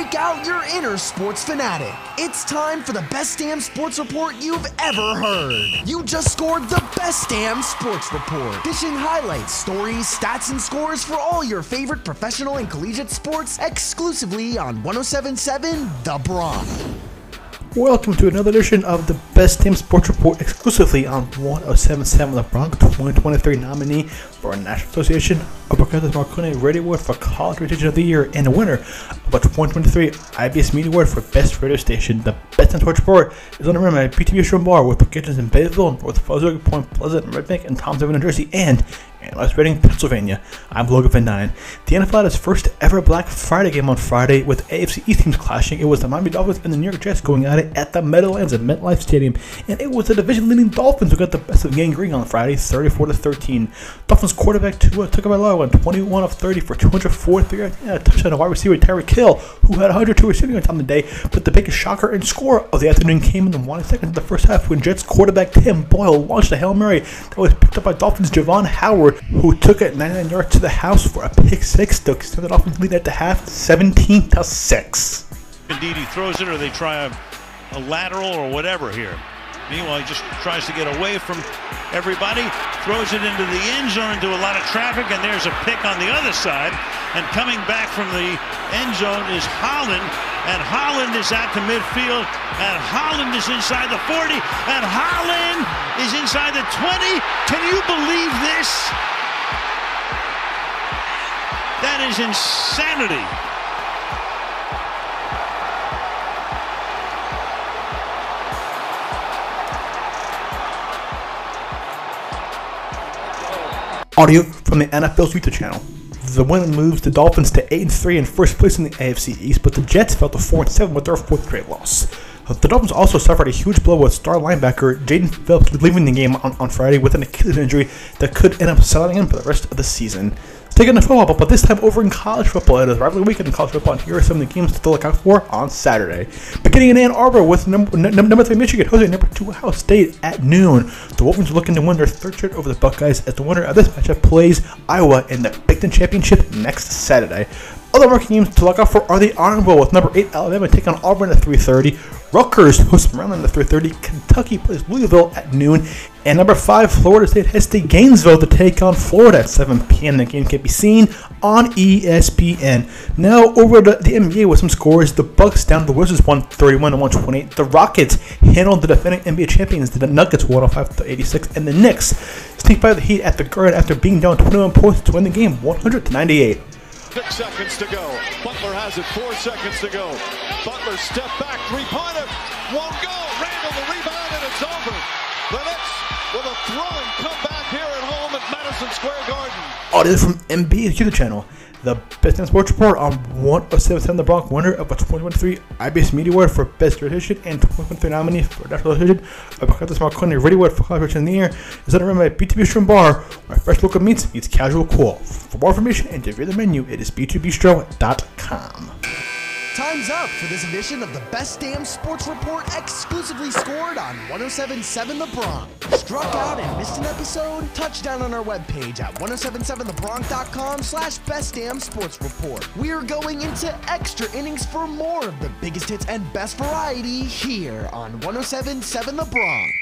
break out your inner sports fanatic. It's time for the best damn sports report you've ever heard. You just scored the best damn sports report, dishing highlights, stories, stats, and scores for all your favorite professional and collegiate sports exclusively on 1077 The Bronx. Welcome to another edition of the Best Damn Sports Report exclusively on 1077 The Bronx 2023 nominee for National Association of Broadcasters Marconi Radio Award for College Radio Station of the Year and the winner of a 2023 IBS Media Award for Best Radio Station. The Best Damn Sports Report is on the rim at BTV Shore Bar with locations in Bayville, North Fuzzy, Point Pleasant, Red Bank, and Thompson, New Jersey, and in West Reading, Pennsylvania. I'm Logan VanDine. The NFL had its first ever Black Friday game on Friday with AFC East teams clashing. It was the Miami Dolphins and the New York Jets going at it at the Meadowlands at MetLife Stadium, and it was the division-leading Dolphins who got the best of Gang Green on Friday, 34 to 13. Dolphins quarterback Tua Tagovailoa on 21 of 30 for 204 yards and a touchdown to wide receiver Tyreek Hill, who had 102 receiving yards on the day. But the biggest shocker and score of the afternoon came in the one second of the first half when Jets quarterback Tim Boyle launched a hail mary that was picked up by Dolphins Jevon Holland, who took it 99 yards to the house for a pick six to extend off and lead at the half, 17 to six. Indeed, he throws it, or they try a, a lateral or whatever here. Meanwhile, he just tries to get away from everybody, throws it into the end zone, into a lot of traffic, and there's a pick on the other side. And coming back from the end zone is Holland, and Holland is out to midfield, and Holland is inside the 40, and Holland is inside the 20. Can you believe this? That is insanity. Audio from the NFL's YouTube channel. The win moves the Dolphins to 8 and 3 in first place in the AFC East, but the Jets fell to 4 and 7 with their fourth straight loss. Uh, the Dolphins also suffered a huge blow with star linebacker Jaelan Phillips leaving the game on, on Friday with an Achilles injury that could end up selling him for the rest of the season. Taking the football, but this time over in college football. It is rivalry weekend in college football, and here are some of the games to look out for on Saturday. Beginning in Ann Arbor with number, n- number three Michigan hosting number two Ohio State at noon. The Wolverines are looking to win their third straight over the Buckeyes as the winner of this matchup plays Iowa in the Big Ten Championship next Saturday. Other market games to look out for are the Iron Bowl with number 8 Alabama taking on Auburn at 3.30. Rutgers hosts Maryland at 3.30. Kentucky plays Louisville at noon. And number 5 Florida State heads to Gainesville to take on Florida at 7 p.m. The game can be seen on ESPN. Now over to the NBA with some scores. The Bucks down the Wizards 131 to 128. The Rockets handled the defending NBA champions, the Nuggets 105 to 86. And the Knicks sneak by the Heat at the Garden after being down 21 points to win the game 100 to 98. Six seconds to go. Butler has it. Four seconds to go. Butler step back. Three pointer. Won't go. Randle the rebound and it's over. The Knicks with a thrilling comeback Madison Square Garden. Audio from NBA YouTube channel. The Best Damn Sports Report on 1077 The Bronx, winner of a 2023 IBS Media Award for Best Radio Station and 2023 nominee for National Association of Broadcasters Marconi Radio Award for College in the Year is on the at BTB Bistro Bar, where fresh local meats meets casual cool. For more information and to view the menu, it is b2bistro.com. Time's up for this edition of the Best Damn Sports Report exclusively scored on 1077 The Bronx. Struck out and missed an episode? Touchdown on our webpage at 1077thebronx.com slash Best Damn Sports Report. We're going into extra innings for more of the biggest hits and best variety here on 1077 The Bronx.